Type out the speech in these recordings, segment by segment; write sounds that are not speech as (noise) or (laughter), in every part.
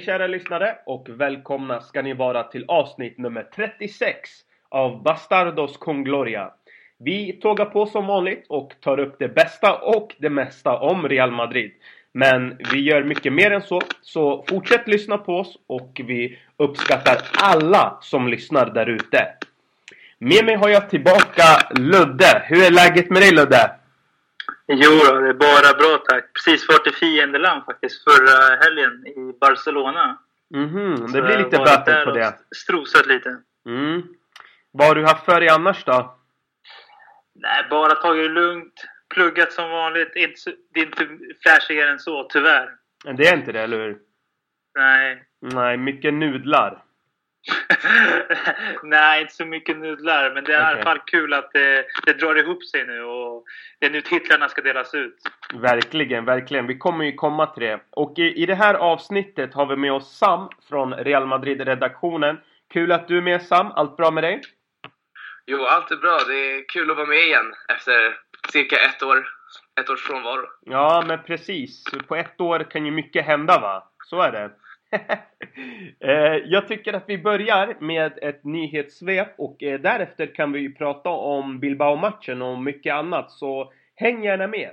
Hej kära lyssnare och välkomna ska ni vara till avsnitt nummer 36 av Bastardos con Gloria. Vi tågar på som vanligt och tar upp det bästa och det mesta om Real Madrid. Men vi gör mycket mer än så, så fortsätt lyssna på oss och vi uppskattar alla som lyssnar där ute. Med mig har jag tillbaka Ludde. Hur är läget med dig Ludde? Jo, det är bara bra tack. Precis varit i fiendeland faktiskt förra helgen i Barcelona. Mhm, det blir lite böter på det. strosat lite. Mm. Vad har du haft för dig annars då? Nej, bara tagit det lugnt. Pluggat som vanligt. Inte, det är inte flashigare än så, tyvärr. Det är inte det, eller hur? Nej. Nej, mycket nudlar. (laughs) Nej, inte så mycket nudlar. Men det är okay. i alla fall kul att det, det drar ihop sig nu och det är nu titlarna ska delas ut. Verkligen, verkligen. Vi kommer ju komma till det. Och i, i det här avsnittet har vi med oss Sam från Real Madrid-redaktionen. Kul att du är med Sam. Allt bra med dig? Jo, allt är bra. Det är kul att vara med igen efter cirka ett år, ett års frånvaro. Ja, men precis. På ett år kan ju mycket hända va? Så är det. (laughs) Eh, jag tycker att vi börjar med ett nyhetssvep och eh, därefter kan vi ju prata om Bilbao-matchen och mycket annat så häng gärna med!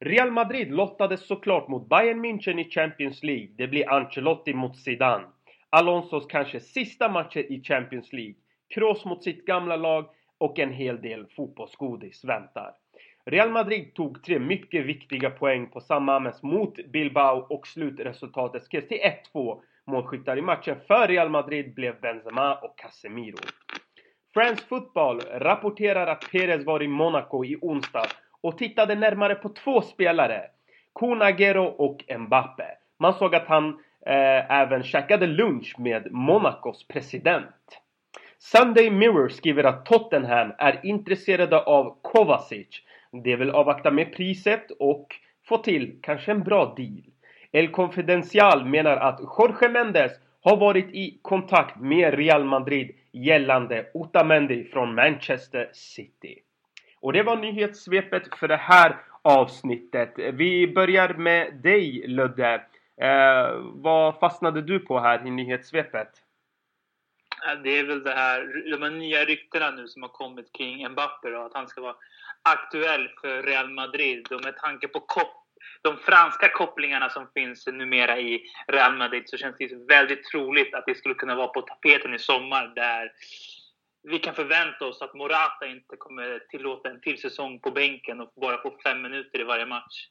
Real Madrid lottades såklart mot Bayern München i Champions League. Det blir Ancelotti mot Zidane. Alonsos kanske sista matcher i Champions League. Kroos mot sitt gamla lag och en hel del fotbollsgodis väntar. Real Madrid tog tre mycket viktiga poäng på San Mames mot Bilbao och slutresultatet skrevs till 1-2. Målskyttar i matchen för Real Madrid blev Benzema och Casemiro. France Football rapporterar att Perez var i Monaco i onsdag och tittade närmare på två spelare. Kun Agüero och Mbappe. Man såg att han eh, även käkade lunch med Monacos president. Sunday Mirror skriver att Tottenham är intresserade av Kovacic de vill avvakta med priset och få till kanske en bra deal. El Confidencial menar att Jorge Mendes har varit i kontakt med Real Madrid gällande Otamendi från Manchester City. Och det var nyhetssvepet för det här avsnittet. Vi börjar med dig Ludde. Eh, vad fastnade du på här i nyhetssvepet? Äh, det är väl det här, de här nya ryktena nu som har kommit kring Mbappé och att han ska vara aktuell för Real Madrid. Och med tanke på de franska kopplingarna som finns numera i Real Madrid så känns det väldigt troligt att det skulle kunna vara på tapeten i sommar där vi kan förvänta oss att Morata inte kommer tillåta en till säsong på bänken och bara få fem minuter i varje match.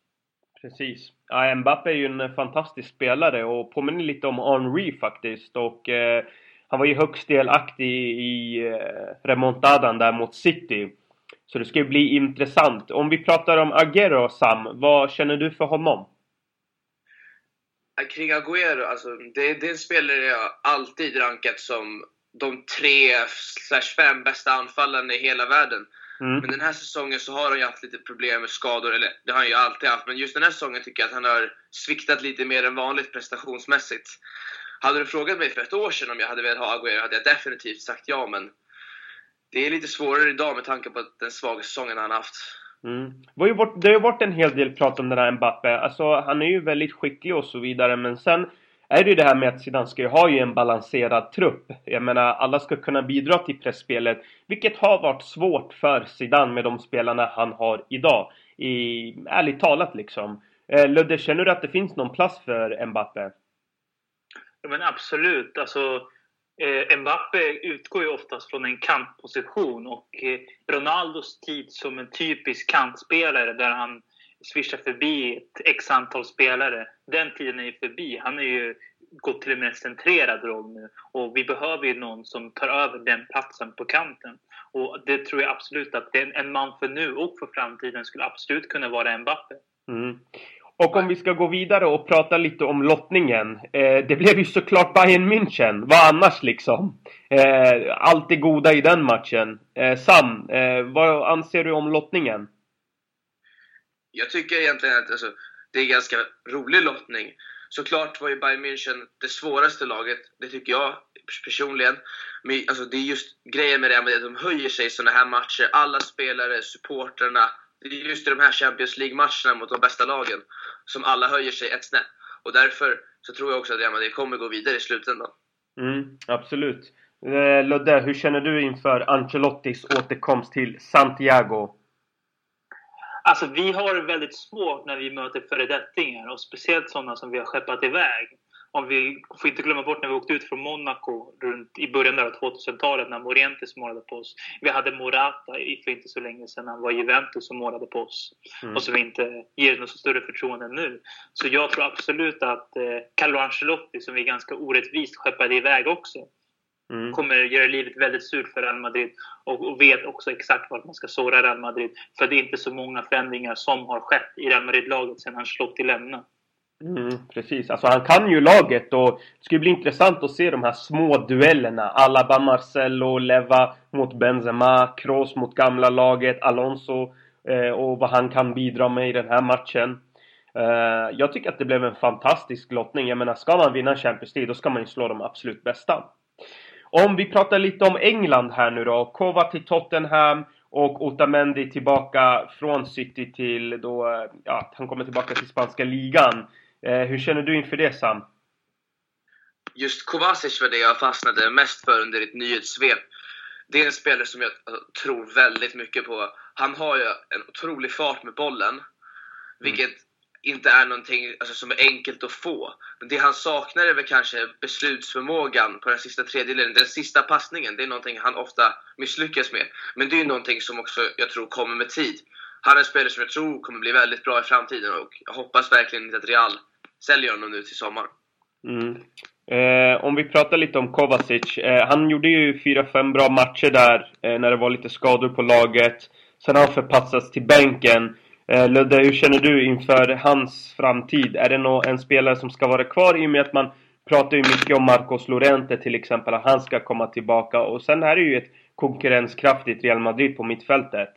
Precis. Ja, Mbappé är ju en fantastisk spelare och påminner lite om Henry faktiskt. Och eh, han var ju högst delaktig i eh, remontadan där mot City. Så det ska ju bli intressant. Om vi pratar om Agüero, Sam, vad känner du för honom? Kring Agüero, alltså, det, det är en spelare jag alltid rankat som de tre slash fem bästa anfallarna i hela världen. Mm. Men den här säsongen så har han ju haft lite problem med skador, eller det har han ju alltid haft. Men just den här säsongen tycker jag att han har sviktat lite mer än vanligt prestationsmässigt. Hade du frågat mig för ett år sedan om jag hade velat ha Aguero hade jag definitivt sagt ja, men det är lite svårare idag med tanke på den svaga säsongen han haft. Mm. Det, har ju varit, det har ju varit en hel del prat om den här Mbappe. Alltså, han är ju väldigt skicklig och så vidare, men sen är det ju det här med att Zidane ska ju ha ju en balanserad trupp. Jag menar, alla ska kunna bidra till pressspelet, vilket har varit svårt för Zidane med de spelarna han har idag. I, ärligt talat liksom. Eh, Ludde, känner du att det finns någon plats för Mbappe? Ja, men absolut. Alltså, Eh, Mbappe utgår ju oftast från en kantposition och eh, Ronaldos tid som en typisk kantspelare där han svischar förbi ett x antal spelare. Den tiden är ju förbi. Han har ju gått till en mer centrerad roll nu och vi behöver ju någon som tar över den platsen på kanten. Och det tror jag absolut att en man för nu och för framtiden skulle absolut kunna vara Mbappe. Mm. Och om vi ska gå vidare och prata lite om lottningen. Eh, det blev ju såklart Bayern München. Vad annars liksom? Eh, allt det goda i den matchen. Eh, Sam, eh, vad anser du om lottningen? Jag tycker egentligen att alltså, det är en ganska rolig lottning. Såklart var ju Bayern München det svåraste laget, det tycker jag personligen. Men alltså, det är just grejen med det att de höjer sig i sådana här matcher. Alla spelare, supporterna, det är just i de här Champions League-matcherna mot de bästa lagen som alla höjer sig ett snäpp. Och därför så tror jag också att Real Madrid kommer gå vidare i slutändan. Mm, absolut. Eh, Ludde, hur känner du inför Ancelottis återkomst till Santiago? Alltså vi har väldigt svårt när vi möter föredettingar och speciellt sådana som vi har skeppat iväg om vi får inte glömma bort när vi åkte ut från Monaco runt, i början av 2000-talet när Morientes målade på oss. Vi hade Morata för inte så länge sedan. Han var Juventus som målade på oss. Mm. Och som inte ger något större förtroende nu. Så jag tror absolut att eh, Carlo Ancelotti, som vi ganska orättvist skeppade iväg också, Mm. kommer göra livet väldigt surt för Real Madrid och, och, vet också exakt vart man ska såra Real Madrid. För det är inte så många förändringar som har skett i Real Madrid-laget sedan Ancelotti lämnade. Mm, precis, alltså han kan ju laget och det ska bli intressant att se de här små duellerna. Alaba, Marcelo, Leva mot Benzema, Kroos mot gamla laget, Alonso eh, och vad han kan bidra med i den här matchen. Eh, jag tycker att det blev en fantastisk lottning. Jag menar, ska man vinna Champions League då ska man ju slå de absolut bästa. Om vi pratar lite om England här nu då. Kova till Tottenham och Otamendi tillbaka från City till då, eh, ja, han kommer tillbaka till spanska ligan. Eh, hur känner du inför det Sam? Just Kovacic var det jag fastnade mest för under ditt nyhetssvep. Det är en spelare som jag tror väldigt mycket på. Han har ju en otrolig fart med bollen, mm. vilket inte är någonting alltså, som är enkelt att få. Men det han saknar är väl kanske beslutsförmågan på den sista tredjedelen. Den sista passningen, det är någonting han ofta misslyckas med. Men det är ju någonting som också jag tror kommer med tid. Han är en spelare som jag tror kommer bli väldigt bra i framtiden och jag hoppas verkligen inte att Real säljer honom nu till sommaren. Mm. Eh, om vi pratar lite om Kovacic. Eh, han gjorde ju 4-5 bra matcher där eh, när det var lite skador på laget. Sen har han förpassats till bänken. Eh, Ludde, hur känner du inför hans framtid? Är det nå en spelare som ska vara kvar i och med att man pratar ju mycket om Marcos Lorente till exempel, att han ska komma tillbaka. Och sen är det ju ett konkurrenskraftigt Real Madrid på mittfältet.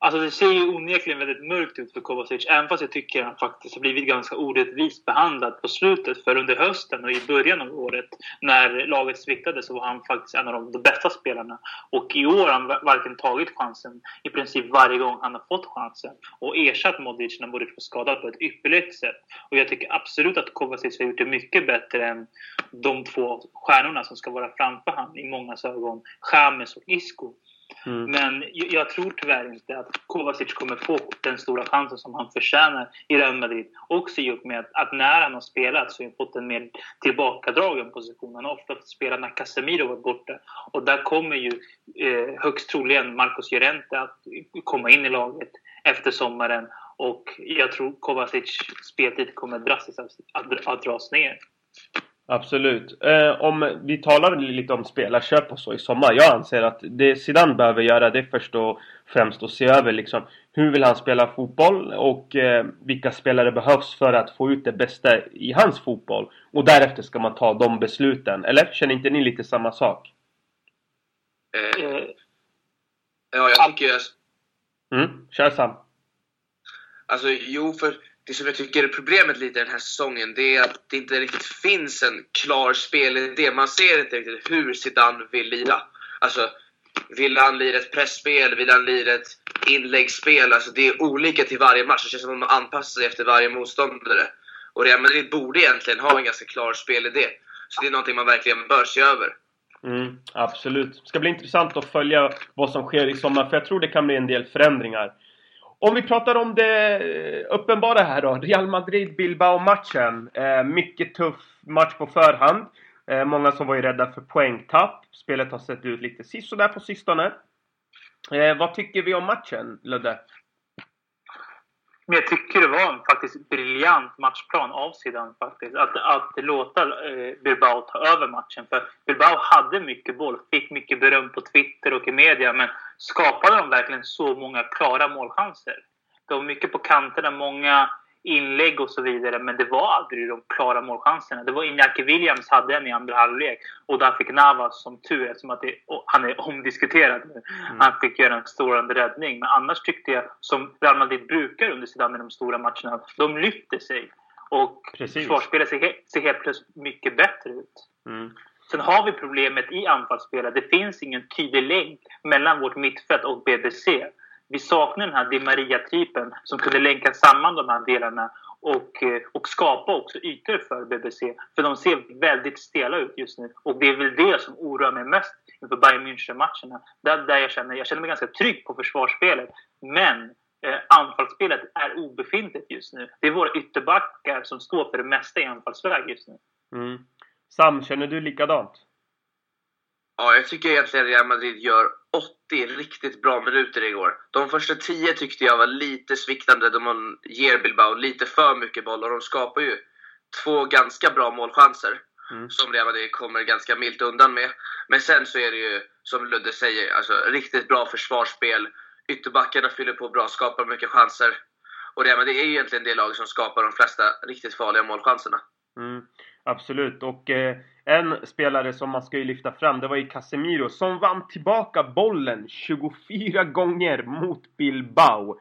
Alltså det ser ju onekligen väldigt mörkt ut för Kovacic, även fast jag tycker att han faktiskt har blivit ganska orättvist behandlad på slutet. För under hösten och i början av året, när laget sviktade, så var han faktiskt en av de bästa spelarna. Och i år har han varken tagit chansen, i princip varje gång han har fått chansen, och ersatt Modric när Modric var skadad på ett ypperligt sätt. Och jag tycker absolut att Kovacic har gjort det mycket bättre än de två stjärnorna som ska vara framför honom i många ögon, James och Isco. Mm. Men jag tror tyvärr inte att Kovacic kommer få den stora chansen som han förtjänar i Real Madrid. Också i och med att när han har spelat så har han fått en mer tillbakadragen position. Han har ofta spelat när Casemiro var borta. Och där kommer ju eh, högst troligen Marcos Llorente att komma in i laget efter sommaren. Och jag tror Kovacic speltid kommer drastiskt att, att, att dras ner. Absolut. Eh, om vi talar lite om spelarköp och så i sommar. Jag anser att det Zidane behöver göra det är först och främst att se över liksom hur vill han spela fotboll och eh, vilka spelare behövs för att få ut det bästa i hans fotboll. Och därefter ska man ta de besluten. Eller känner inte ni lite samma sak? Eh, ja, jag tycker... Mm, kör Sam. Alltså, jo, för det som jag tycker är problemet lite den här säsongen, det är att det inte riktigt finns en klar spelidé. Man ser inte riktigt hur Zidane vill lira. Alltså, vill han lira ett pressspel? Vill han lira ett inläggsspel? Alltså, det är olika till varje match. Det känns som att man anpassar sig efter varje motståndare. Och Real Madrid borde egentligen ha en ganska klar spelidé. Så det är någonting man verkligen bör se över. Mm, absolut. Det ska bli intressant att följa vad som sker i sommar, för jag tror det kan bli en del förändringar. Om vi pratar om det eh, uppenbara här då. Real Madrid-Bilbao-matchen. Eh, mycket tuff match på förhand. Eh, många som var ju rädda för poängtapp. Spelet har sett ut lite sisådär på sistone. Eh, vad tycker vi om matchen, Ludde? Men jag tycker det var en faktiskt briljant matchplan av sidan faktiskt. Att, att låta eh, Bilbao ta över matchen. För Bilbao hade mycket boll, fick mycket beröm på Twitter och i media. Men skapade de verkligen så många klara målchanser? Det var mycket på kanterna, många inlägg och så vidare. Men det var aldrig de klara målchanserna. Det var Iñaki Williams hade en i andra halvlek. Och där fick Navas, som tur eftersom att det, han är omdiskuterad nu, mm. han fick göra en stående räddning. Men annars tyckte jag, som Real Madrid brukar under sidan i de stora matcherna, de lyfter sig. Och försvarsspelet ser, ser helt plötsligt mycket bättre ut. Mm. Sen har vi problemet i anfallsspelet. Det finns ingen tydlig länk mellan vårt mittfält och BBC. vi saknar den här Di Maria-typen som kunde länka samman de här delarna och, eh, och skapa också ytor för BBC. För de ser väldigt stela ut just nu. Och det är väl det som oroar mig mest inför Bayern München-matcherna. Där, där jag, känner, jag känner mig ganska trygg på försvarsspelet. Men eh, anfallsspelet är obefintligt just nu. Det är våra ytterbackar som står för det mesta i anfallsväg just nu. Mm. Sam, känner du likadant? Ja, jag tycker egentligen Real Madrid gör 80 riktigt bra minuter igår. De första 10 tyckte jag var lite sviktande då man ger Bilbao lite för mycket boll och de skapar ju två ganska bra målchanser. Mm. Som Real Madrid kommer ganska milt undan med. Men sen så är det ju, som Ludde säger, alltså, riktigt bra försvarsspel. Ytterbackarna fyller på bra, skapar mycket chanser. Och Real Madrid är ju egentligen det lag som skapar de flesta riktigt farliga målchanserna. Mm. Absolut, och eh, en spelare som man ska ju lyfta fram, det var ju Casemiro som vann tillbaka bollen 24 gånger mot Bilbao.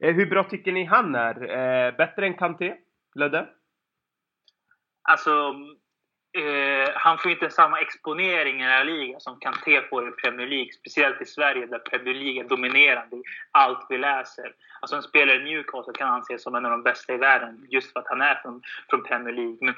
Eh, hur bra tycker ni han är? Eh, bättre än Kanté? Ludde? Alltså, eh, han får inte samma exponering i den här ligan som Kanté får i Premier League. Speciellt i Sverige där Premier League är dominerande i allt vi läser. Alltså en spelare i Newcastle kan anses som en av de bästa i världen just för att han är från, från Premier League. Men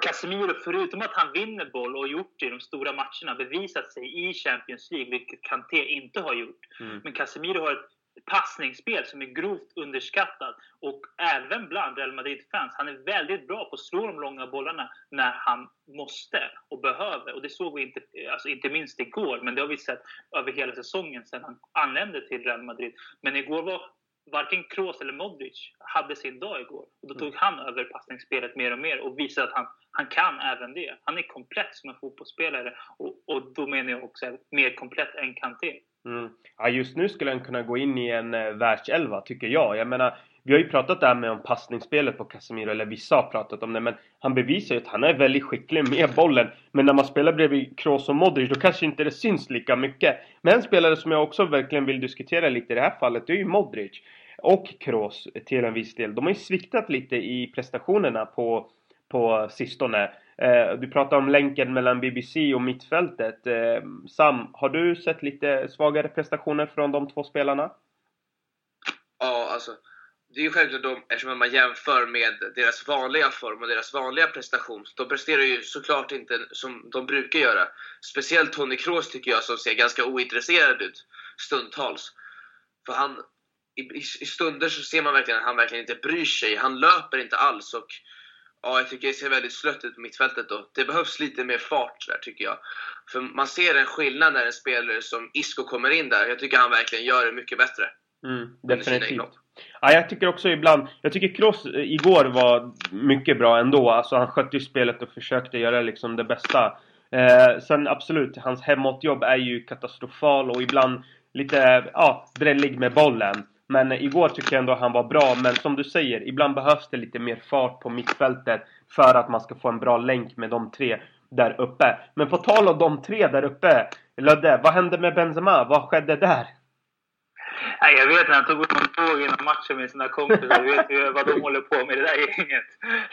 Casemiro, förutom att han vinner boll och gjort det i de stora matcherna, bevisat sig i Champions League, vilket Kanté inte har gjort. Mm. Men Casemiro har ett passningsspel som är grovt underskattat. Och även bland Real Madrid-fans. Han är väldigt bra på att slå de långa bollarna när han måste och behöver. Och det såg vi inte, alltså inte minst igår, men det har vi sett över hela säsongen sedan han anlände till Real Madrid. Men igår var varken Kroos eller Modric hade sin dag igår. Och då tog han över passningsspelet mer och mer och visade att han, han kan även det. Han är komplett som en fotbollsspelare och, och då menar jag också mer komplett än Kanté. Mm. Ja, just nu skulle han kunna gå in i en eh, världselva, tycker jag. Jag menar, vi har ju pratat där med om passningsspelet på Casemiro, eller vissa har pratat om det, men han bevisar ju att han är väldigt skicklig med bollen. Men när man spelar bredvid Kroos och Modric, då kanske inte det syns lika mycket. Men en spelare som jag också verkligen vill diskutera lite i det här fallet, det är ju Modric. Och Kroos till en viss del. De har ju sviktat lite i prestationerna på, på sistone. Eh, du pratar om länken mellan BBC och mittfältet. Eh, Sam, har du sett lite svagare prestationer från de två spelarna? Ja, alltså. Det är ju självklart de, eftersom man jämför med deras vanliga form och deras vanliga prestation. De presterar ju såklart inte som de brukar göra. Speciellt Tony Kroos tycker jag som ser ganska ointresserad ut stundtals. För han, i, i stunder så ser man verkligen att han verkligen inte bryr sig. Han löper inte alls och Ja, jag tycker det ser väldigt slött ut på mittfältet då. Det behövs lite mer fart där tycker jag. För man ser en skillnad när en spelare som Isco kommer in där. Jag tycker han verkligen gör det mycket bättre. Mm, definitivt. Ja, jag tycker också ibland... Jag tycker Kroos eh, igår var mycket bra ändå. Alltså han skötte ju spelet och försökte göra liksom det bästa. Eh, sen absolut, hans hemåtjobb är ju katastrofal och ibland lite, ja, drällig med bollen. Men igår tycker jag ändå han var bra. Men som du säger, ibland behövs det lite mer fart på mittfältet för att man ska få en bra länk med de tre där uppe. Men på tal om de tre där uppe, Ludde, vad hände med Benzema? Vad skedde där? Nej, jag vet när han tog upp någon tåg innan matchen med sina kompisar. Du vet ju vad de håller på med, det där gänget.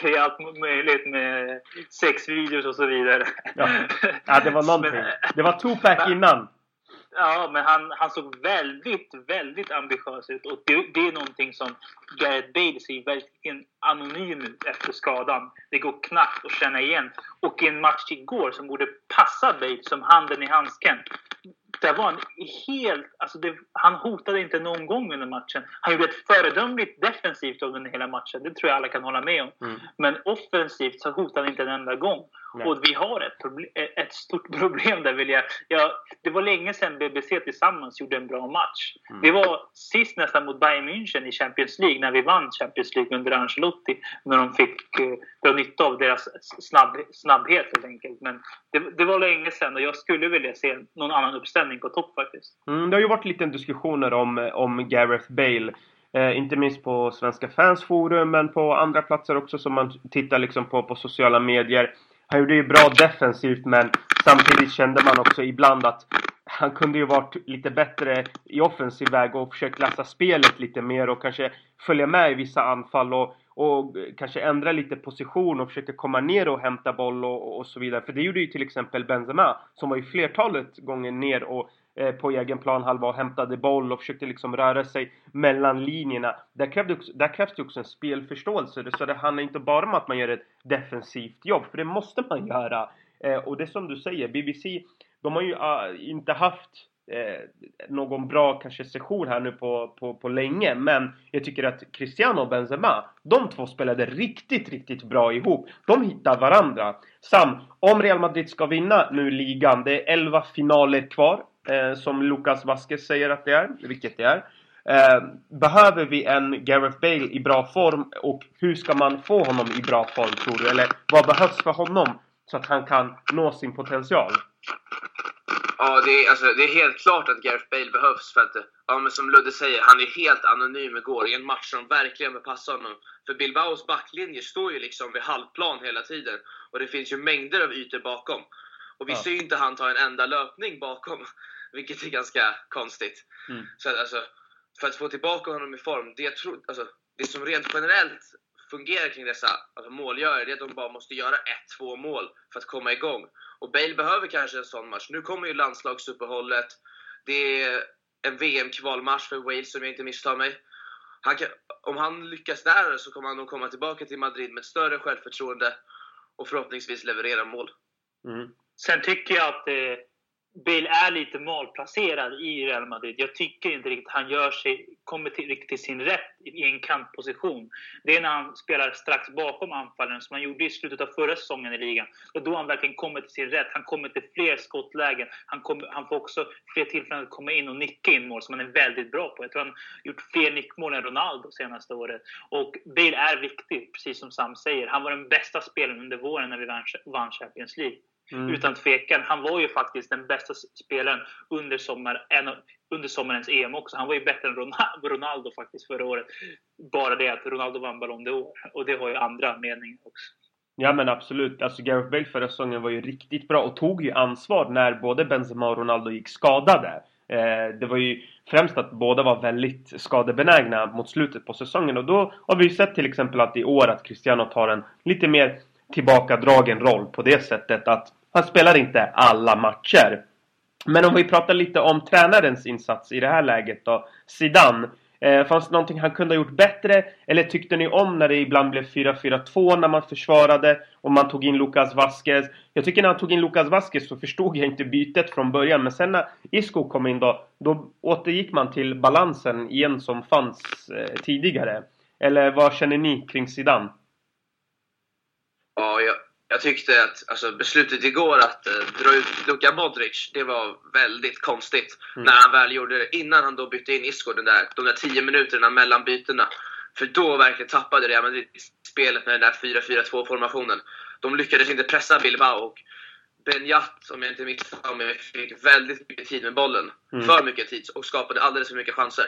Det är allt möjligt med sexvideos och så vidare. Ja, ja det var (laughs) någonting. Det var Tupac innan. Ja, men han, han såg väldigt, väldigt ambitiös ut. Och det, det är någonting som Gareth Bale ser verkligen anonym ut efter skadan. Det går knappt att känna igen. Och i en match igår som borde passa Bale som handen i handsken. Där var han helt... Alltså det, han hotade inte någon gång under matchen. Han gjorde ett föredömligt defensivt under hela matchen. Det tror jag alla kan hålla med om. Mm. Men offensivt så hotade han inte en enda gång. Nej. Och vi har ett, problem, ett stort (laughs) problem där vill jag, jag... Det var länge sedan BBC tillsammans gjorde en bra match. Mm. Det var sist nästan mot Bayern München i Champions League när vi vann Champions League under Ancelotti. När de fick uh, dra nytta av deras snabb, snabbhet helt enkelt. Men det, det, var länge sedan och jag skulle vilja se någon annan uppställning på topp faktiskt. Mm, det har ju varit lite diskussioner om, om Gareth Bale. Eh, inte minst på Svenska fans forum men på andra platser också som man tittar liksom på, på sociala medier. Han gjorde ju bra defensivt men samtidigt kände man också ibland att han kunde ju varit lite bättre i offensiv väg och försökt läsa spelet lite mer och kanske följa med i vissa anfall och, och kanske ändra lite position och försöka komma ner och hämta boll och, och så vidare. För det gjorde ju till exempel Benzema som var ju flertalet gånger ner och eh, på egen planhalva och hämtade boll och försökte liksom röra sig mellan linjerna. Där, krävde också, där krävs det också en spelförståelse. Så det handlar inte bara om att man gör ett defensivt jobb, för det måste man göra. Eh, och det som du säger, BBC, de har ju uh, inte haft eh, någon bra kanske session här nu på, på, på länge. Men jag tycker att Cristiano och Benzema, de två spelade riktigt, riktigt bra ihop. De hittar varandra. Sam, om Real Madrid ska vinna nu ligan, det är 11 finaler kvar. Eh, som Lucas Vasquez säger att det är, vilket det är. Eh, behöver vi en Gareth Bale i bra form och hur ska man få honom i bra form tror du? Eller vad behövs för honom så att han kan nå sin potential? Ja, det är, alltså, det är helt klart att Gareth Bale behövs för att, ja, men som Ludde säger, han är helt anonym igår i en match som verkligen bör passa honom. För Bilbaos backlinje står ju liksom vid halvplan hela tiden och det finns ju mängder av ytor bakom. Och vi ja. ser ju inte han ta en enda löpning bakom, (laughs) vilket är ganska konstigt. Mm. Så att, alltså, för att få tillbaka honom i form, det, jag tror, alltså, det som rent generellt fungerar kring dessa alltså målgörare, det är att de bara måste göra ett, två mål för att komma igång. Och Bale behöver kanske en sån match. Nu kommer ju landslagsuppehållet. Det är en VM-kvalmatch för Wales om jag inte misstar mig. Han kan, om han lyckas där så kommer han nog komma tillbaka till Madrid med ett större självförtroende och förhoppningsvis leverera mål. Mm. Sen tycker jag att eh, Bale är lite malplacerad i Real Madrid. Jag tycker inte riktigt han gör sig, kommer till, riktigt till sin rätt i en kantposition. Det är när han spelar strax bakom anfallaren som han gjorde i slutet av förra säsongen i ligan. Och då han verkligen kommer till sin rätt. Han kommer till fler skottlägen. Han, kommer, han får också fler tillfällen att komma in och nicka in mål som han är väldigt bra på. Jag tror han har gjort fler nickmål än Ronaldo senaste året. Och Bale är viktig, precis som Sam säger. Han var den bästa spelaren under våren när vi vann Champions League. Mm. Utan tvekan. Han var ju faktiskt den bästa spelaren under, sommar, under sommarens EM också. Han var ju bättre än (laughs) Ronaldo faktiskt förra året. Bara det att Ronaldo vann Ballon d'Or. Och det har ju andra meningar också. Ja men absolut. Alltså Gareth Bale förra säsongen var ju riktigt bra och tog ju ansvar när både Benzema och Ronaldo gick skadade. Eh, det var ju främst att båda var väldigt skadebenägna mot slutet på säsongen och då har vi ju sett till exempel att i år att Cristiano tar en lite mer tillbakadragen roll på det sättet att han spelar inte alla matcher. Men om vi pratar lite om tränarens insats i det här läget då. Zidane. Eh, fanns det någonting han kunde ha gjort bättre? Eller tyckte ni om när det ibland blev 4-4-2 när man försvarade och man tog in Lucas Vasquez? Jag tycker när han tog in Lucas Vasquez så förstod jag inte bytet från början. Men sen när Isco kom in då, då återgick man till balansen igen som fanns eh, tidigare. Eller vad känner ni kring Zidane? Ja, jag, jag tyckte att alltså, beslutet igår att eh, dra ut Luka Modric, det var väldigt konstigt. Mm. När han väl gjorde det, innan han då bytte in Isco, den där, de där 10 minuterna mellan bytena. För då verkligen tappade Real Madrid spelet med den där 4-4-2 formationen. De lyckades inte pressa Bilbao och Benjat, om jag inte misstar mig, fick väldigt mycket tid med bollen. Mm. För mycket tid och skapade alldeles för mycket chanser.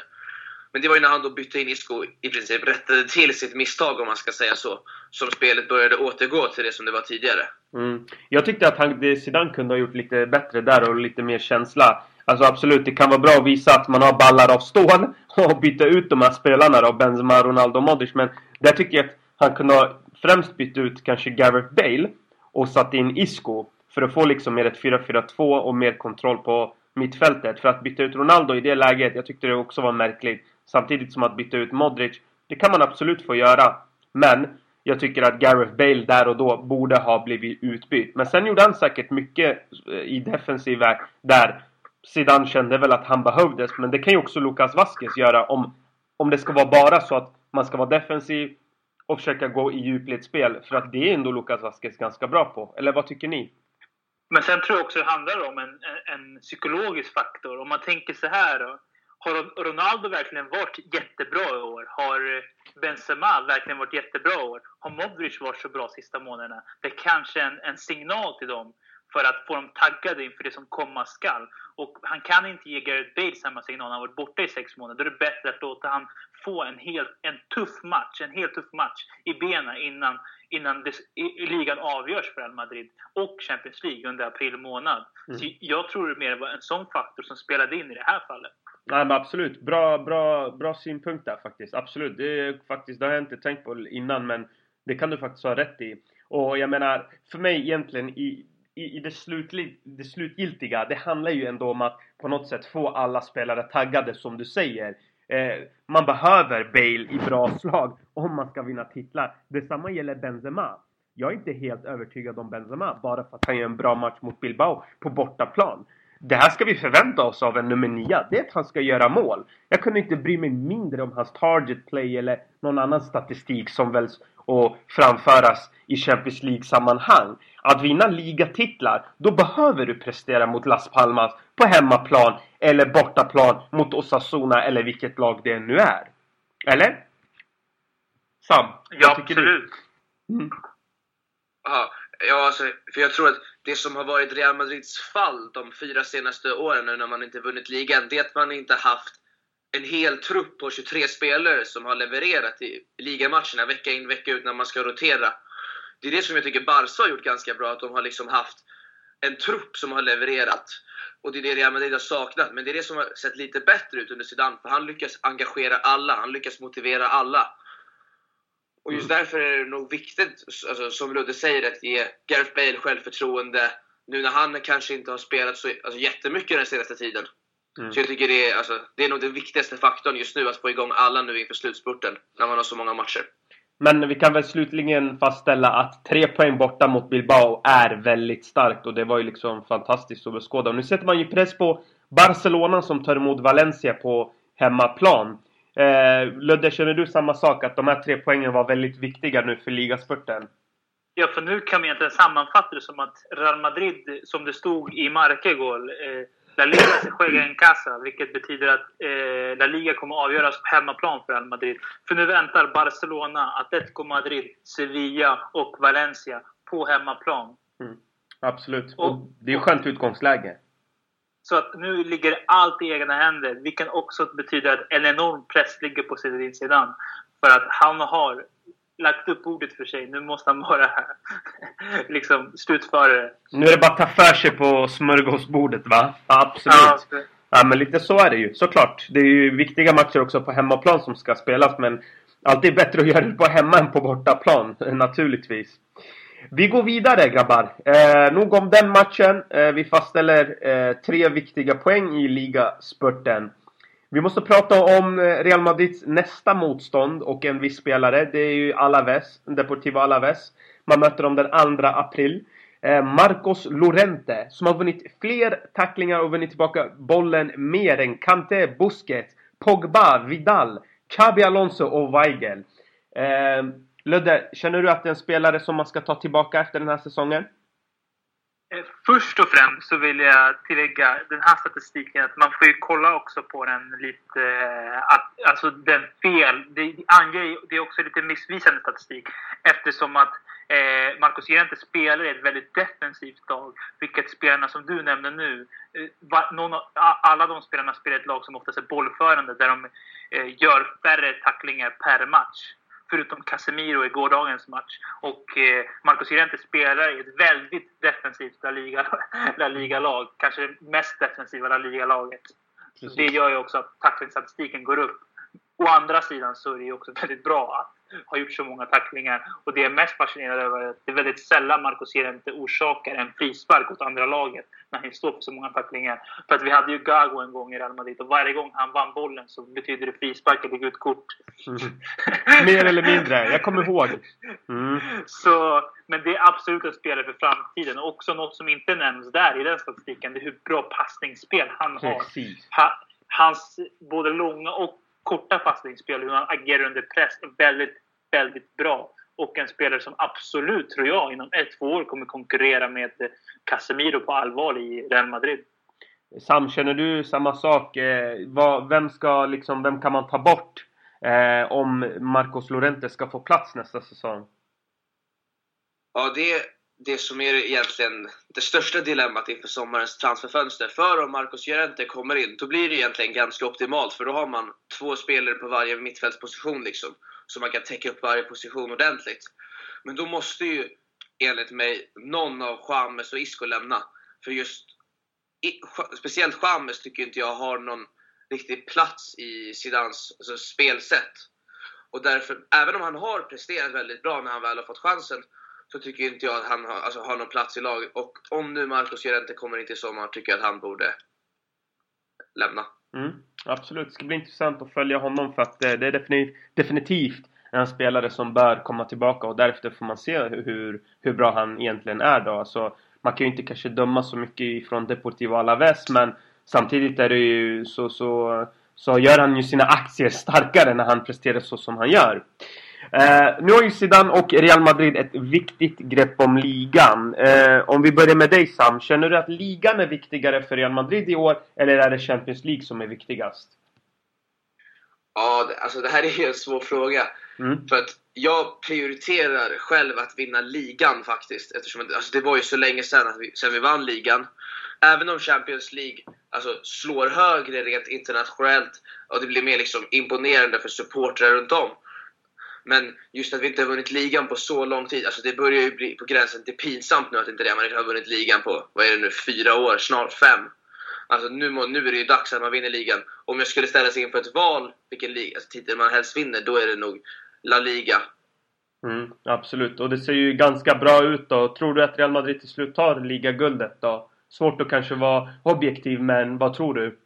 Men det var ju när han då bytte in Isco i princip rättade till sitt misstag om man ska säga så. Som spelet började återgå till det som det var tidigare. Mm. Jag tyckte att han, det Zidane kunde ha gjort lite bättre där och lite mer känsla. Alltså absolut, det kan vara bra att visa att man har ballar av stål (laughs) och byta ut de här spelarna då, Benzema, Ronaldo och Modric. Men där tycker jag att han kunde ha främst bytt ut kanske Gareth Bale och satt in Isco. För att få liksom mer ett 4-4-2 och mer kontroll på mittfältet. För att byta ut Ronaldo i det läget, jag tyckte det också var märkligt. Samtidigt som att byta ut Modric. Det kan man absolut få göra. Men jag tycker att Gareth Bale där och då borde ha blivit utbytt. Men sen gjorde han säkert mycket eh, i i väg. där Zidane kände väl att han behövdes. Men det kan ju också Lucas Vasquez göra om, om det ska vara bara så att man ska vara defensiv och försöka gå i djupledsspel. För att det är ändå Lucas Vasquez ganska bra på. Eller vad tycker ni? Men sen tror jag också det handlar om en, en, en psykologisk faktor. Om man tänker så här då har Ronaldo verkligen varit jättebra i år? Har Benzema verkligen varit jättebra i år? Har Modric varit så bra sista månaderna? Det är kanske en, en signal till dem för att få dem taggade inför det som komma skall. Och han kan inte ge Gareth Bale samma signal. Han har varit borta i sex månader. Då är det bättre att låta han få en, helt, en tuff match, en helt tuff match i benen innan, innan det, i, ligan avgörs för Real Madrid och Champions League under april månad. Mm. Så jag tror det mer var en sån faktor som spelade in i det här fallet. Nej men absolut, bra, bra, bra synpunkt där faktiskt. Absolut, det, är faktiskt, det har jag inte tänkt på innan men det kan du faktiskt ha rätt i. Och jag menar, för mig egentligen i, i, i det, slutlig, det slutgiltiga, det handlar ju ändå om att på något sätt få alla spelare taggade som du säger. Eh, man behöver Bale i bra slag om man ska vinna titlar. Detsamma gäller Benzema. Jag är inte helt övertygad om Benzema bara för att han gör en bra match mot Bilbao på bortaplan. Det här ska vi förvänta oss av en nummer 9. Det är att han ska göra mål. Jag kunde inte bry mig mindre om hans target play eller någon annan statistik som väljs och framföras i Champions League-sammanhang. Att vinna ligatitlar, då behöver du prestera mot Las Palmas på hemmaplan eller bortaplan mot Osasuna eller vilket lag det nu är. Eller? Sam? Ja, absolut. Mm. Ja, alltså, för jag tror att det som har varit Real Madrids fall de fyra senaste åren nu när man inte vunnit ligan, det är att man inte haft en hel trupp på 23 spelare som har levererat i ligamatcherna vecka in vecka ut när man ska rotera. Det är det som jag tycker Barca har gjort ganska bra, att de har liksom haft en trupp som har levererat. Och det är det Real Madrid har saknat. Men det är det som har sett lite bättre ut under Zidane, för han lyckas engagera alla, han lyckas motivera alla. Och just mm. därför är det nog viktigt, alltså, som Ludde säger, att ge Gareth Bale självförtroende nu när han kanske inte har spelat så alltså, jättemycket den senaste tiden. Mm. Så jag tycker det är, alltså, det är nog den viktigaste faktorn just nu, att få igång alla nu inför slutspurten, när man har så många matcher. Men vi kan väl slutligen fastställa att tre poäng borta mot Bilbao är väldigt starkt och det var ju liksom fantastiskt att beskåda. Och nu sätter man ju press på Barcelona som tar emot Valencia på hemmaplan. Eh, Ludde, känner du samma sak? Att de här tre poängen var väldigt viktiga nu för ligaspurten? Ja, för nu kan man egentligen sammanfatta det som att Real Madrid, som det stod i Marca igår, eh, La Liga se juega en casa, vilket betyder att eh, La Liga kommer avgöras på hemmaplan för Real Madrid. För nu väntar Barcelona, Atletico Madrid, Sevilla och Valencia på hemmaplan. Mm, absolut. Och, och det är ett skönt utgångsläge. Så att nu ligger allt i egna händer, vilket också betyder att en enorm press ligger på Zinedine För att han har lagt upp ordet för sig. Nu måste han bara (laughs) liksom slutföra det. Nu är det bara att ta för sig på smörgåsbordet va? Absolut. Ja, ja, men lite så är det ju. Såklart. Det är ju viktiga matcher också på hemmaplan som ska spelas men alltid bättre att göra det på hemma än på bortaplan. Naturligtvis. Vi går vidare grabbar. Eh, nog om den matchen. Eh, vi fastställer eh, tre viktiga poäng i ligaspurten. Vi måste prata om eh, Real Madrids nästa motstånd och en viss spelare. Det är ju Alaves, Deportivo Alaves. Man möter dem den 2 april. Eh, Marcos Lorente, som har vunnit fler tacklingar och vunnit tillbaka bollen mer än Kante, Busquets, Pogba, Vidal, Xabi Alonso och Weigel. Eh, Ludde, känner du att det är en spelare som man ska ta tillbaka efter den här säsongen? Eh, först och främst så vill jag tillägga den här statistiken att man får ju kolla också på den lite... Eh, att, alltså den fel... Det, anger, det är också lite missvisande statistik eftersom att eh, Marcus Llorente spelar i ett väldigt defensivt lag. Vilket spelarna som du nämnde nu, eh, någon, alla de spelarna spelar ett lag som oftast är bollförande där de eh, gör färre tacklingar per match förutom Casemiro i gårdagens match. Och eh, Marcos Llorente spelar i ett väldigt defensivt La (laughs) Liga-lag. La Liga Kanske det mest defensiva La Liga-laget. Det gör ju också att tacklingsstatistiken går upp. Å andra sidan så är det ju också väldigt bra att har gjort så många tacklingar. Och det jag är mest fascinerad över är att det är väldigt sällan Marcos Llorente orsakar en frispark åt andra laget när han står på så många tacklingar. För att vi hade ju Gago en gång i Real Madrid och varje gång han vann bollen så betyder det frispark eller gult kort. Mm. Mer eller mindre, jag kommer ihåg. Mm. Så, men det är absolut en spelare för framtiden. Och också något som inte nämns där i den statistiken, det är hur bra passningsspel han har. Ha, hans både långa och korta passningsspel, hur han agerar under press, är väldigt, väldigt bra. Och en spelare som absolut, tror jag, inom ett, två år kommer konkurrera med Casemiro på allvar i Real Madrid. Sam, känner du samma sak? Eh, vem, ska, liksom, vem kan man ta bort eh, om Marcos Lorente ska få plats nästa säsong? Ja, det det som är egentligen det största dilemmat inför sommarens transferfönster. För om Marcos Llorente kommer in, då blir det egentligen ganska optimalt. För då har man två spelare på varje mittfältsposition liksom. Så man kan täcka upp varje position ordentligt. Men då måste ju, enligt mig, någon av James och Isco lämna. För just, speciellt James tycker inte jag har någon riktig plats i Zidans alltså, spelsätt. Och därför, även om han har presterat väldigt bra när han väl har fått chansen, så tycker inte jag att han har, alltså, har någon plats i laget. Och om nu Marcos Llorente kommer in till sommar tycker jag att han borde lämna. Mm, absolut, det ska bli intressant att följa honom för att det är definitivt, definitivt en spelare som bör komma tillbaka och därefter får man se hur, hur bra han egentligen är då. Alltså, man kan ju inte kanske döma så mycket ifrån Deportivo Alaves men samtidigt är det ju så, så, så gör han ju sina aktier starkare när han presterar så som han gör. Eh, nu har ju Zidane och Real Madrid ett viktigt grepp om ligan. Eh, om vi börjar med dig Sam, känner du att ligan är viktigare för Real Madrid i år eller är det Champions League som är viktigast? Ja, alltså det här är ju en svår fråga. Mm. För att jag prioriterar själv att vinna ligan faktiskt. Eftersom alltså det var ju så länge sedan, att vi, sedan vi vann ligan. Även om Champions League alltså, slår högre rent internationellt och det blir mer liksom imponerande för supportrar runt om. Men just att vi inte har vunnit ligan på så lång tid, alltså det börjar ju bli på gränsen till pinsamt nu att inte Real har vunnit ligan på, vad är det nu, fyra år, snart fem. Alltså nu, nu är det ju dags att man vinner ligan. Om jag skulle ställa sig inför ett val, vilken liga, alltså, titel man helst vinner, då är det nog La Liga. Mm, absolut, och det ser ju ganska bra ut då. Tror du att Real Madrid till slut tar ligaguldet då? Svårt att kanske vara objektiv, men vad tror du?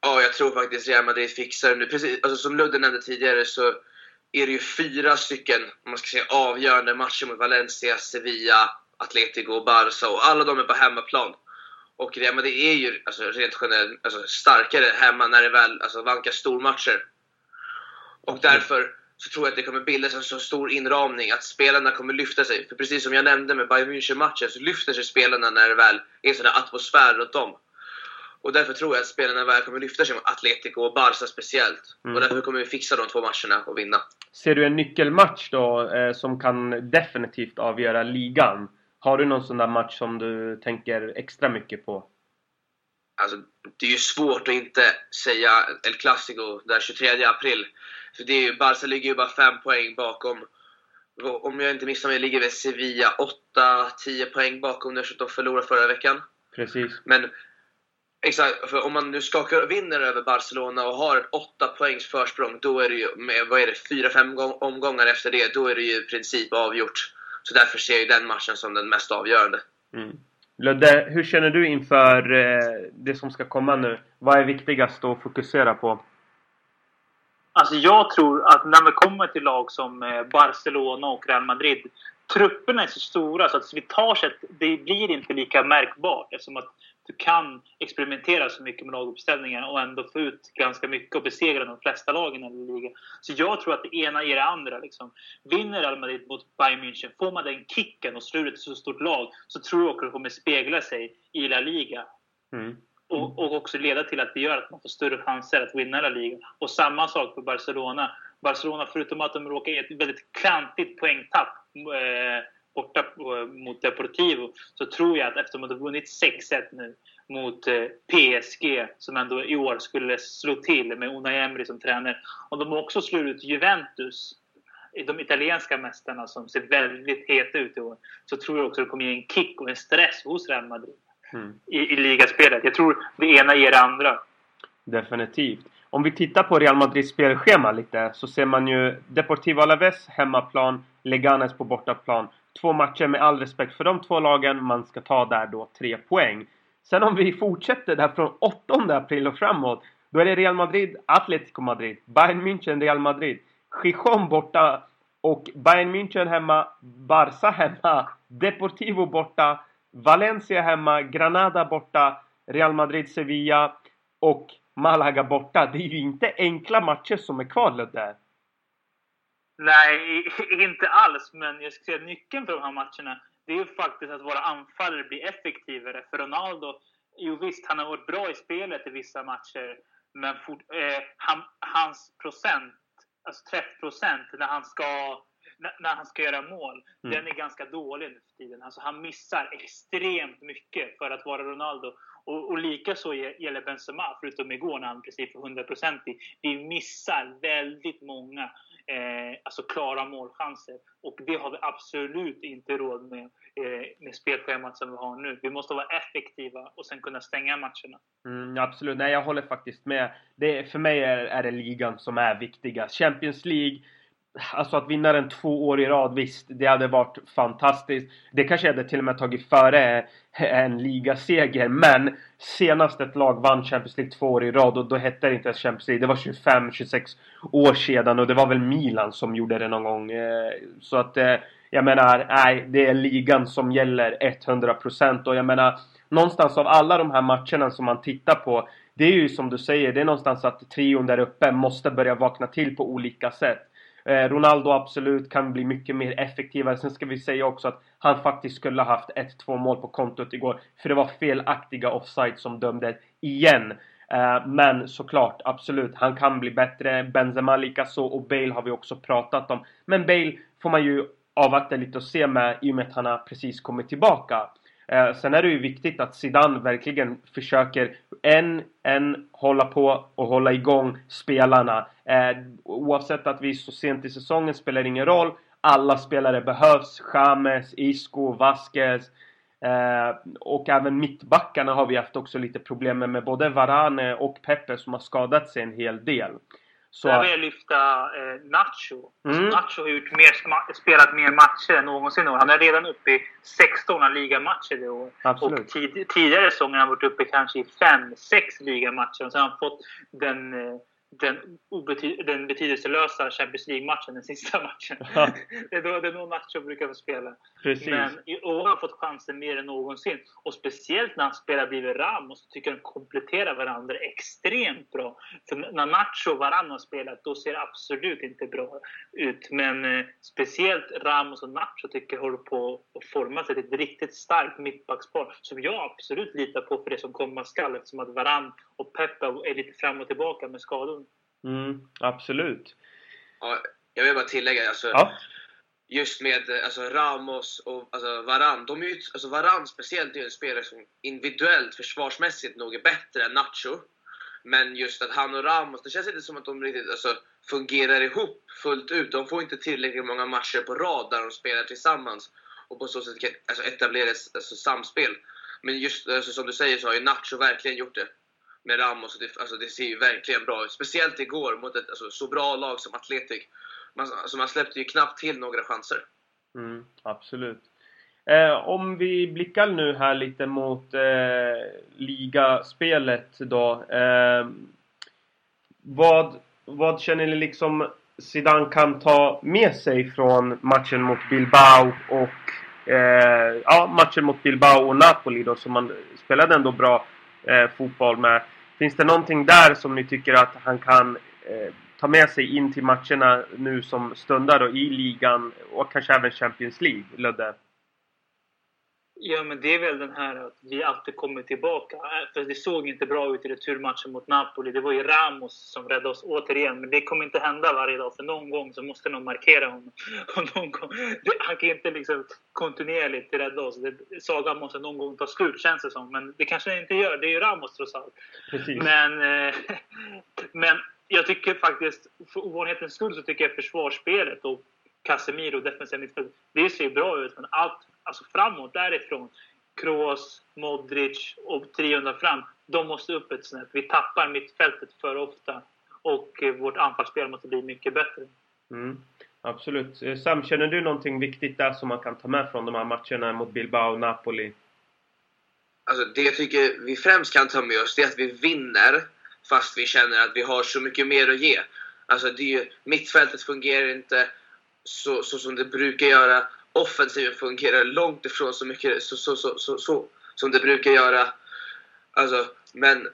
Ja, jag tror faktiskt Real Madrid fixar det nu. Precis, alltså, som Ludde nämnde tidigare så är det ju fyra stycken om man ska säga, avgörande matcher mot Valencia, Sevilla, Atletico och Barca och alla de är på hemmaplan. Och Real Madrid är ju alltså, rent generellt alltså, starkare hemma när det väl alltså, vankas stormatcher. Och därför så tror jag att det kommer bildas en så stor inramning att spelarna kommer lyfta sig. För precis som jag nämnde med Bayern München-matchen så lyfter sig spelarna när det väl är sån atmosfär runt om. Och därför tror jag att spelarna väl kommer lyfta sig mot Atletico och Barca speciellt. Mm. Och därför kommer vi fixa de två matcherna och vinna. Ser du en nyckelmatch då eh, som kan definitivt avgöra ligan? Har du någon sån där match som du tänker extra mycket på? Alltså, det är ju svårt att inte säga El Clasico där 23 april. För det är ju, Barca ligger ju bara 5 poäng bakom. Om jag inte missar mig ligger väl Sevilla 8-10 poäng bakom nu eftersom de förlorade förra veckan. Precis. Men Exakt, för om man nu skakar vinner över Barcelona och har ett 8 poängs försprång, då är det ju, med, vad är det, 4-5 omgångar efter det, då är det ju i princip avgjort. Så därför ser jag den matchen som den mest avgörande. Mm. Ludde, hur känner du inför eh, det som ska komma nu? Vad är viktigast att fokusera på? Alltså jag tror att när vi kommer till lag som eh, Barcelona och Real Madrid trupperna är så stora så att slitaget det blir inte lika märkbart eftersom att du kan experimentera så mycket med laguppställningar och ändå få ut ganska mycket och besegra de flesta lagen i ligan. Så jag tror att det ena ger det andra. Liksom. Vinner Real Madrid mot Bayern München, får man den kicken och slår ut ett så stort lag så tror jag att det kommer spegla sig i La Liga. Mm. Och, och, också leda till att det gör att man får större chanser att vinna La Liga. Och samma sak för Barcelona. Barcelona, förutom att de råkar i ett väldigt klantigt poängtapp eh, borta mot Deportivo så tror jag att efter att de har vunnit 6-1 nu mot eh, PSG som ändå i år skulle slå till med Unai Emery som tränare. Om de också slår ut Juventus, de italienska mästarna som ser väldigt heta ut i år, så tror jag också att det kommer ge en kick och en stress hos Real Madrid mm. i, i ligaspelet. Jag tror det ena ger det andra. Definitivt. Om vi tittar på Real Madrids spelschema lite så ser man ju Deportivo Alaves hemmaplan, Leganes på bortaplan två matcher med all respekt för de två lagen. Man ska ta där då tre poäng. Sen om vi fortsätter där från 8 april och framåt. Då är det Real Madrid, Atletico Madrid, Bayern München, Real Madrid. Gijon borta och Bayern München hemma, Barca hemma, (laughs) Deportivo borta, Valencia hemma, Granada borta, Real Madrid, Sevilla och Malaga borta. Det är ju inte enkla matcher som är kvar där. Nej, inte alls. Men jag skulle säga nyckeln för de här matcherna det är ju faktiskt att våra anfallare blir effektivare. För Ronaldo, jo visst, han har varit bra i spelet i vissa matcher. Men for, eh, han, hans procent, alltså träffprocent när han ska när han ska göra mål, mm. den är ganska dålig nu för tiden. Alltså han missar extremt mycket för att vara Ronaldo. Och, och likaså gäller Benzema, förutom igår när han precis var 100% Vi missar väldigt många eh, alltså klara målchanser. Och det har vi absolut inte råd med eh, med spelschemat som vi har nu. Vi måste vara effektiva och sen kunna stänga matcherna. Mm, absolut, nej jag håller faktiskt med. Det, för mig är, är det ligan som är viktigast. Champions League Alltså att vinna den två år i rad, visst, det hade varit fantastiskt. Det kanske hade till och med tagit före en ligaseger. Men senast ett lag vann Champions League två år i rad och då hette det inte ens Champions League. Det var 25-26 år sedan och det var väl Milan som gjorde det någon gång. Eh, så att eh, jag menar, nej, det är ligan som gäller 100% och jag menar någonstans av alla de här matcherna som man tittar på det är ju som du säger, det är någonstans att trion där uppe måste börja vakna till på olika sätt. Eh, Ronaldo absolut kan bli mycket mer effektivare. Sen ska vi säga också att han faktiskt skulle ha haft 1-2 mål på kontot igår. För det var felaktiga offside som dömdes igen. Eh, men såklart, absolut, han kan bli bättre. Benzema likaså och Bale har vi också pratat om. Men Bale får man ju avvakta lite och se med i och med att han har precis kommit tillbaka. Eh, sen är det ju viktigt att Zidane verkligen försöker en, en hålla på och hålla igång spelarna. Eh, oavsett att vi är så sent i säsongen spelar ingen roll. Alla spelare behövs. James, Isco, Vasquez. Eh, och även mittbackarna har vi haft också lite problem med, med både Varane och Pepe som har skadat sig en hel del. Så... Jag vill lyfta eh, Nacho. Mm. Nacho har gjort mer, spelat mer matcher än någonsin. Han är redan uppe i 16 ligamatcher i år. Absolut. Och tid, tidigare säsonger har han varit uppe kanske i 5-6 ligamatcher. Och så har han fått den eh, den, den betydelselösa Champions League-matchen, den sista matchen. Ja. (laughs) det, är då, det är nog Nacho brukar få spela. Precis. Men i år har han fått chansen mer än någonsin. Och speciellt när han spelar bredvid Ramos så tycker jag de kompletterar varandra extremt bra. För när Nacho och Varann har spelat, då ser det absolut inte bra ut. Men eh, speciellt Ramos och Nacho tycker jag håller på att forma sig till ett riktigt starkt mittbackspar som jag absolut litar på för det som komma skall eftersom att Varann och Pepe är lite fram och tillbaka med skador Mm, absolut. Ja, jag vill bara tillägga, alltså, ja. just med alltså, Ramos och alltså, Varan. De är ju, alltså, Varan speciellt är en spelare som individuellt försvarsmässigt nog är bättre än Nacho. Men just att han och Ramos, det känns inte som att de riktigt alltså, fungerar ihop fullt ut. De får inte tillräckligt många matcher på rad där de spelar tillsammans och på så sätt alltså, etablera ett alltså, samspel. Men just alltså, som du säger så har ju Nacho verkligen gjort det med Ramos. Och det, alltså det ser ju verkligen bra ut. Speciellt igår mot ett alltså, så bra lag som Atletic. Man, alltså man släppte ju knappt till några chanser. Mm, absolut. Eh, om vi blickar nu här lite mot eh, ligaspelet då. Eh, vad, vad känner ni liksom Zidane kan ta med sig från matchen mot Bilbao och eh, ja, matchen mot Bilbao och Napoli då som man spelade ändå bra eh, fotboll med. Finns det någonting där som ni tycker att han kan eh, ta med sig in till matcherna nu som stundar då i ligan och kanske även Champions League, Ludde? Ja, men det är väl den här att vi alltid kommer tillbaka. Äh, för det såg inte bra ut i returmatchen mot Napoli. Det var ju Ramos som räddade oss återigen. Men det kommer inte hända varje dag. För någon gång så måste någon markera honom. (laughs) Och någon gång, han kan inte liksom kontinuerligt rädda oss. Det, sagan måste någon gång ta slut känns det som. Men det kanske det inte gör. Det är ju Ramos trots allt. Precis. Men, eh, (laughs) men jag tycker faktiskt, för ovanlighetens skull, så tycker jag försvarsspelet och Casemiro, defensiv mittfält, det ser bra ut. Men allt alltså framåt därifrån, Kroos, Modric och trion där fram, de måste upp ett snäpp. Vi tappar mittfältet för ofta och eh, vårt anfallsspel måste bli mycket bättre. Mm, absolut. Eh, Sam, känner du någonting viktigt där som man kan ta med från de här matcherna mot Bilbao och Napoli? Alltså det jag tycker vi främst kan ta med oss det är att vi vinner fast vi känner att vi har så mycket mer att ge. Alltså det är ju, mittfältet fungerar inte så, så som det brukar göra offensiven fungerar långt ifrån så mycket så, så, så, så, så som det brukar göra. Alltså, men,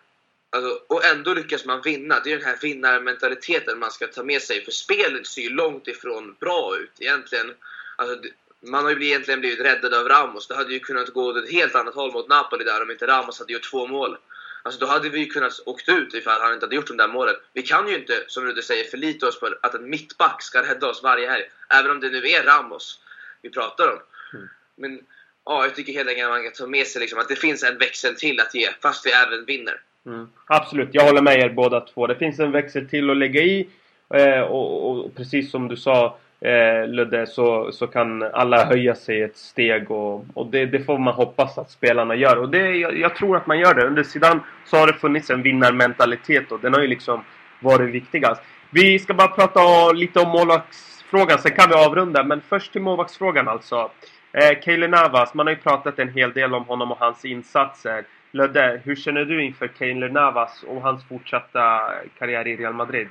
alltså, och ändå lyckas man vinna. Det är den här vinnarmentaliteten man ska ta med sig. För spelet ser ju långt ifrån bra ut egentligen. Alltså, man har ju egentligen blivit räddad av Ramos. Det hade ju kunnat gå åt ett helt annat håll mot Napoli där om inte Ramos hade gjort två mål. Alltså då hade vi ju kunnat åkt ut ifall han inte hade gjort de där målen. Vi kan ju inte, som Rudde säger, förlita oss på att en mittback ska rädda oss varje helg. Även om det nu är Ramos vi pratar om. Mm. Men ja, jag tycker man kan ta med sig liksom att det finns en växel till att ge, fast vi även vinner. Mm. Absolut, jag håller med er båda två. Det finns en växel till att lägga i. Eh, och, och, precis som du sa eh, Ludde, så, så kan alla höja sig ett steg. Och, och det, det, får man hoppas att spelarna gör. Och det, jag, jag, tror att man gör det. Under sidan så har det funnits en vinnarmentalitet och den har ju liksom varit viktigast. Vi ska bara prata lite om målvakts målvaktsfrågan, sen kan vi avrunda. Men först till målvaktsfrågan alltså. Eh, Kaeli Navas, man har ju pratat en hel del om honom och hans insatser. Lödde, hur känner du inför Kaeli Navas och hans fortsatta karriär i Real Madrid?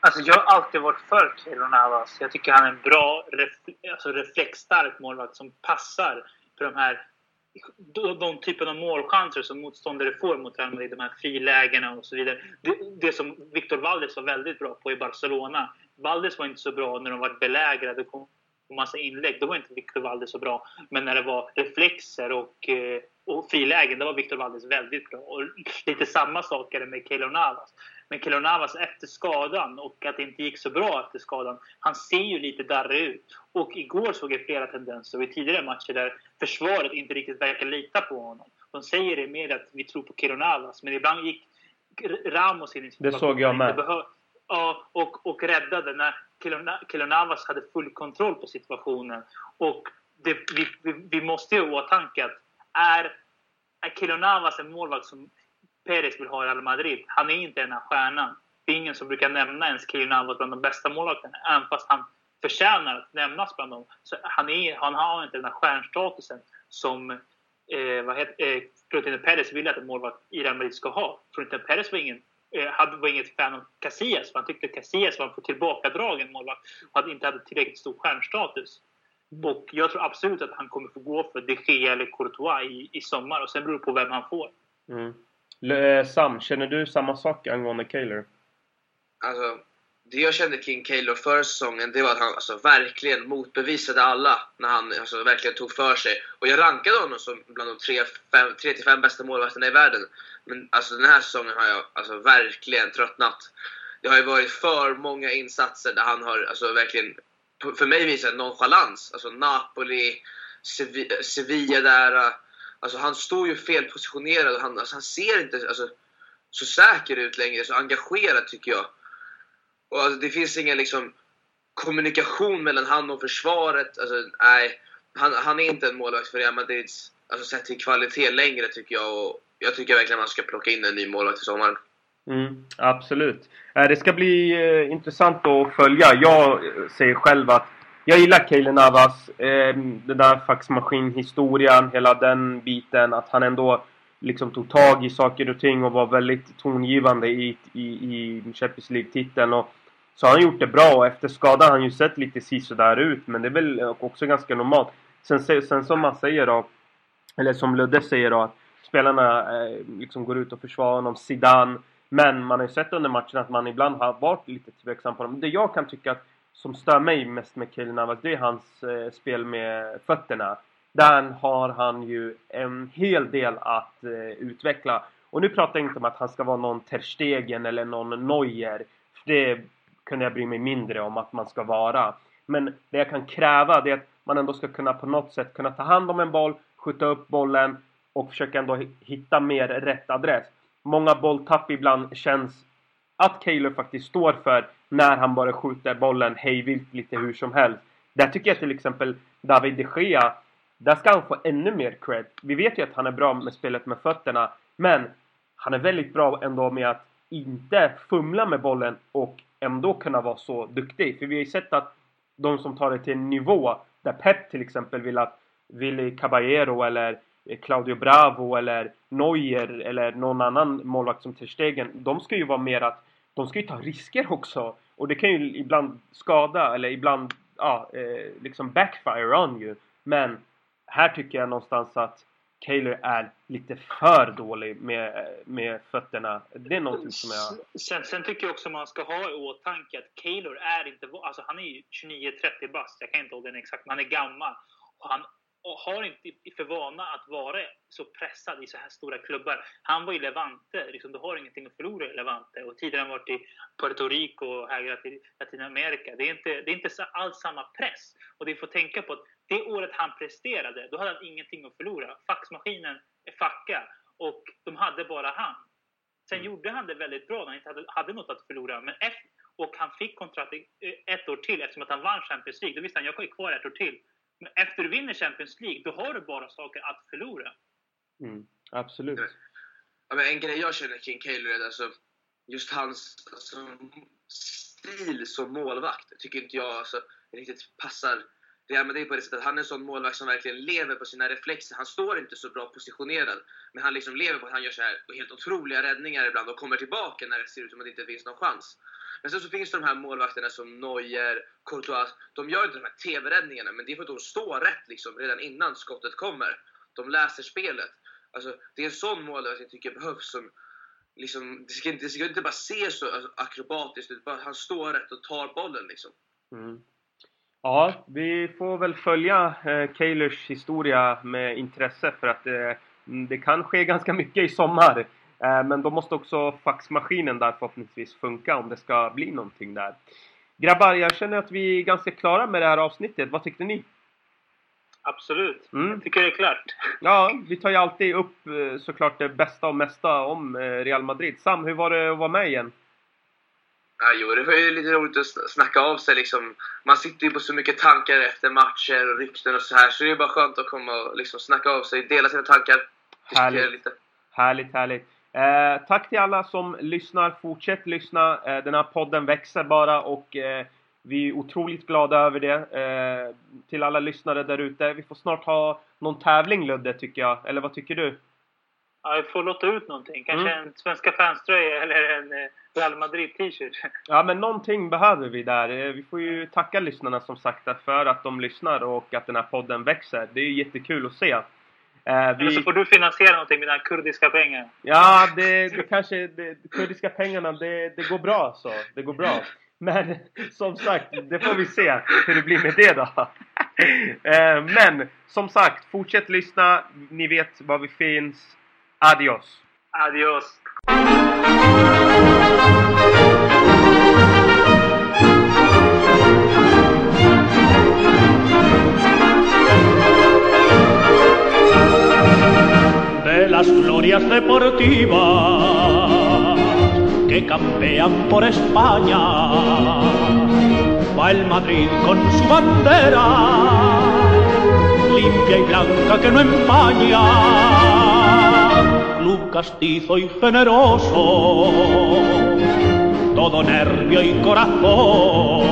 Alltså jag har alltid varit för Kaeli Navas. Jag tycker han är en bra, alltså reflexstark målvakt som passar för de här de, typen av målchanser som motståndare får mot Real Madrid, de här frilägena och så vidare. Det, det som Victor Valdes var väldigt bra på i Barcelona. Valdes var inte så bra när de var belägrade och kom massa inlägg. Då var inte Victor Valdes så bra. Men när det var reflexer och, eh, och frilägen, då var Victor Valdes väldigt bra. Och lite samma sak är det med Keylor Navas. Men Keylor Navas efter skadan och att det inte gick så bra efter skadan. Han ser ju lite darrig ut. Och igår såg jag flera tendenser i tidigare matcher där försvaret inte riktigt verkar lita på honom. De säger det mer att vi tror på Keylor Navas. Men ibland gick Ramos in i Det såg jag med. Ja, och, och räddade när Keylor Navas hade full kontroll på situationen. Och det, vi, vi, vi, måste ju ha i åtanke att är, är Keylor Navas en målvakt som Perez vill ha i Real Madrid. Han är inte den här stjärnan. Det är ingen som brukar nämna ens Keylor bland de bästa målvakterna. Även fast han förtjänar att nämnas bland dem. Så han, är, han har inte den här stjärnstatusen som eh, vad heter, eh, Florentino Perez vill att en målvakt i Real Madrid ska ha. Florentino Perez var, ingen, eh, hade, var inget fan av Casillas. För han tyckte att Casillas var en för tillbakadragen målvakt och hade inte hade tillräckligt stor stjärnstatus. Och jag tror absolut att han kommer få gå för de Gea eller Courtois i, i sommar. Och sen beror det på vem han får. Mm. Eh, Sam, känner du samma sak angående Kaylor? Alltså, det jag kände kring Kaylor förra säsongen, det var att han alltså, verkligen motbevisade alla när han alltså, verkligen tog för sig. Och jag rankade honom som bland de 3-5 bästa målvakterna i världen. Men alltså, den här säsongen har jag alltså, verkligen tröttnat. Det har ju varit för många insatser där han har alltså, verkligen, för mig visat nonchalans. Alltså Napoli, Sevilla där Alltså han står ju felpositionerad och han, alltså, han ser inte alltså, så säker ut längre, så engagerad tycker jag. Och alltså, det finns ingen liksom, kommunikation mellan han och försvaret. Alltså, nej, han, han är inte en målvakt för Real Madrids, alltså sett till kvalitet längre tycker jag. Och jag tycker verkligen att man ska plocka in en ny målvakt i sommar. Mm, absolut. Äh, det ska bli eh, intressant att följa. Jag säger själv att jag gillar Kaeli Navas. Eh, den där faxmaskinhistorien, hela den biten. Att han ändå liksom tog tag i saker och ting och var väldigt tongivande i, i, i Champions League-titeln. Och så har han gjort det bra och efter skadan har han ju sett lite sisådär ut. Men det är väl också ganska normalt. Sen, sen som man säger då, eller som Ludde säger då, att spelarna eh, liksom går ut och försvarar honom. Zidane. Men man har ju sett under matchen att man ibland har varit lite tveksam på dem. Det jag kan tycka att som stör mig mest med Kaeli Navas, det är hans eh, spel med fötterna. Där har han ju en hel del att eh, utveckla. Och nu pratar jag inte om att han ska vara någon Terstegen eller någon Neuer. För det kunde jag bry mig mindre om att man ska vara. Men det jag kan kräva det är att man ändå ska kunna på något sätt kunna ta hand om en boll, skjuta upp bollen och försöka ändå hitta mer rätt adress. Många bolltapp ibland känns att Kaeli faktiskt står för när han bara skjuter bollen hejvilt lite hur som helst. Där tycker jag till exempel David de Gea, där ska han få ännu mer cred. Vi vet ju att han är bra med spelet med fötterna, men han är väldigt bra ändå med att inte fumla med bollen och ändå kunna vara så duktig. För vi har ju sett att de som tar det till en nivå där Pep till exempel vill att Willy Caballero eller Claudio Bravo eller Neuer eller någon annan målvakt som Ter Stegen, de ska ju vara mer att de ska ju ta risker också. Och det kan ju ibland skada eller ibland ja, eh, liksom backfire on you. Men här tycker jag någonstans att Taylor är lite för dålig med, med fötterna. Det är någonting som jag... Sen, sen tycker jag också man ska ha i åtanke att Taylor är inte... Alltså han är ju 29-30 bast. Jag kan inte ihåg den exakt, men han är gammal. Och han har inte för vana att vara så pressad i så här stora klubbar. Han var i Levante, liksom, du har ingenting att förlora i Levante. Och tidigare har han varit i Puerto Rico och hägrat i Latinamerika. Det är inte, det är inte alls samma press. Och det får tänka på att det året han presterade, då hade han ingenting att förlora. Faxmaskinen är facka och de hade bara han. Sen mm. gjorde han det väldigt bra när han inte hade, hade något att förlora. Men efter, och han fick kontrakt ett år till eftersom att han vann Champions League. Då visste han jag är kvar ett år till. Men efter du vinner Champions League, då har du bara saker att förlora. Mm, absolut. Ja, men en grej jag känner kring Kaylor är alltså just hans alltså, stil som målvakt tycker inte jag alltså, riktigt passar Real Madrid på det sättet. Han är en sån målvakt som verkligen lever på sina reflexer. Han står inte så bra positionerad, men han liksom lever på att han gör så här helt otroliga räddningar ibland och kommer tillbaka när det ser ut som att det inte finns någon chans. Men sen så finns det de här målvakterna som Neuer, Courtois. De gör inte de här TV-räddningarna, men det är för att de står rätt liksom redan innan skottet kommer. De läser spelet. Alltså, det är en sån målvakt jag tycker behövs. Som, liksom, det, ska inte, det ska inte bara se så akrobatiskt ut, bara han står rätt och tar bollen. Liksom. Mm. Ja, vi får väl följa eh, Keylors historia med intresse för att eh, det kan ske (laughs) ganska mycket i sommar. Eh, men då måste också faxmaskinen där förhoppningsvis funka om det ska bli någonting där. Grabbar, jag känner att vi är ganska klara med det här avsnittet. Vad tyckte ni? Absolut. Mm. Jag tycker det är klart. (laughs) Ja, vi tar ju alltid upp eh, såklart det bästa och mesta om eh, Real Madrid. Sam, hur var det att vara med igen? Ja, jo, det var ju lite roligt att snacka av sig liksom. Man sitter ju på så mycket tankar efter matcher och rykten och så här. Så det är bara skönt att komma och liksom snacka av sig, dela sina tankar, härligt. lite. Härligt, härligt. Eh, tack till alla som lyssnar. Fortsätt lyssna. Eh, den här podden växer bara och eh, vi är otroligt glada över det. Eh, till alla lyssnare där ute. Vi får snart ha någon tävling Ludde, tycker jag. Eller vad tycker du? Ja, vi får låta ut någonting. Kanske mm. en Svenska fanströja eller en eh, Real Madrid t-shirt. Ja, men någonting behöver vi där. Vi får ju tacka lyssnarna som sagt för att de lyssnar och att den här podden växer. Det är jättekul att se. Eh, vi... Eller så får du finansiera någonting med dina kurdiska pengar. Ja, det, det kanske... Det, kurdiska pengarna, det, det går bra så. Det går bra. Men (laughs) som sagt, det får vi se hur det blir med det då. (laughs) Eh, men som sagt, fortsätt lyssna. Ni vet var vi finns. Adios. Adios. Las glorias deportivas que campean por España. Va el Madrid con su bandera, limpia y blanca que no empaña. Club castizo y generoso, todo nervio y corazón.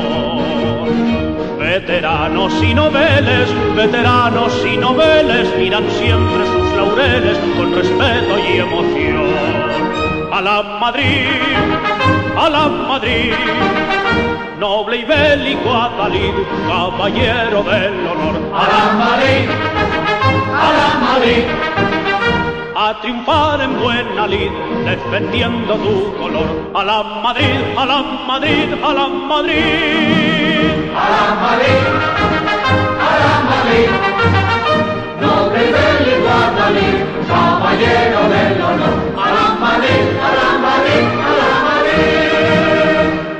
Veteranos y noveles, veteranos y noveles miran siempre sus laureles con respeto y emoción. A la Madrid, a la Madrid, noble y bélico Adalid, caballero del honor, a la Madrid, a la Madrid, a triunfar en buena lid, defendiendo tu color, a la Madrid, a la Madrid, a la Madrid, a la Madrid, a la Madrid, noble rey y guarda caballero del honor. Arambalí, arambalí.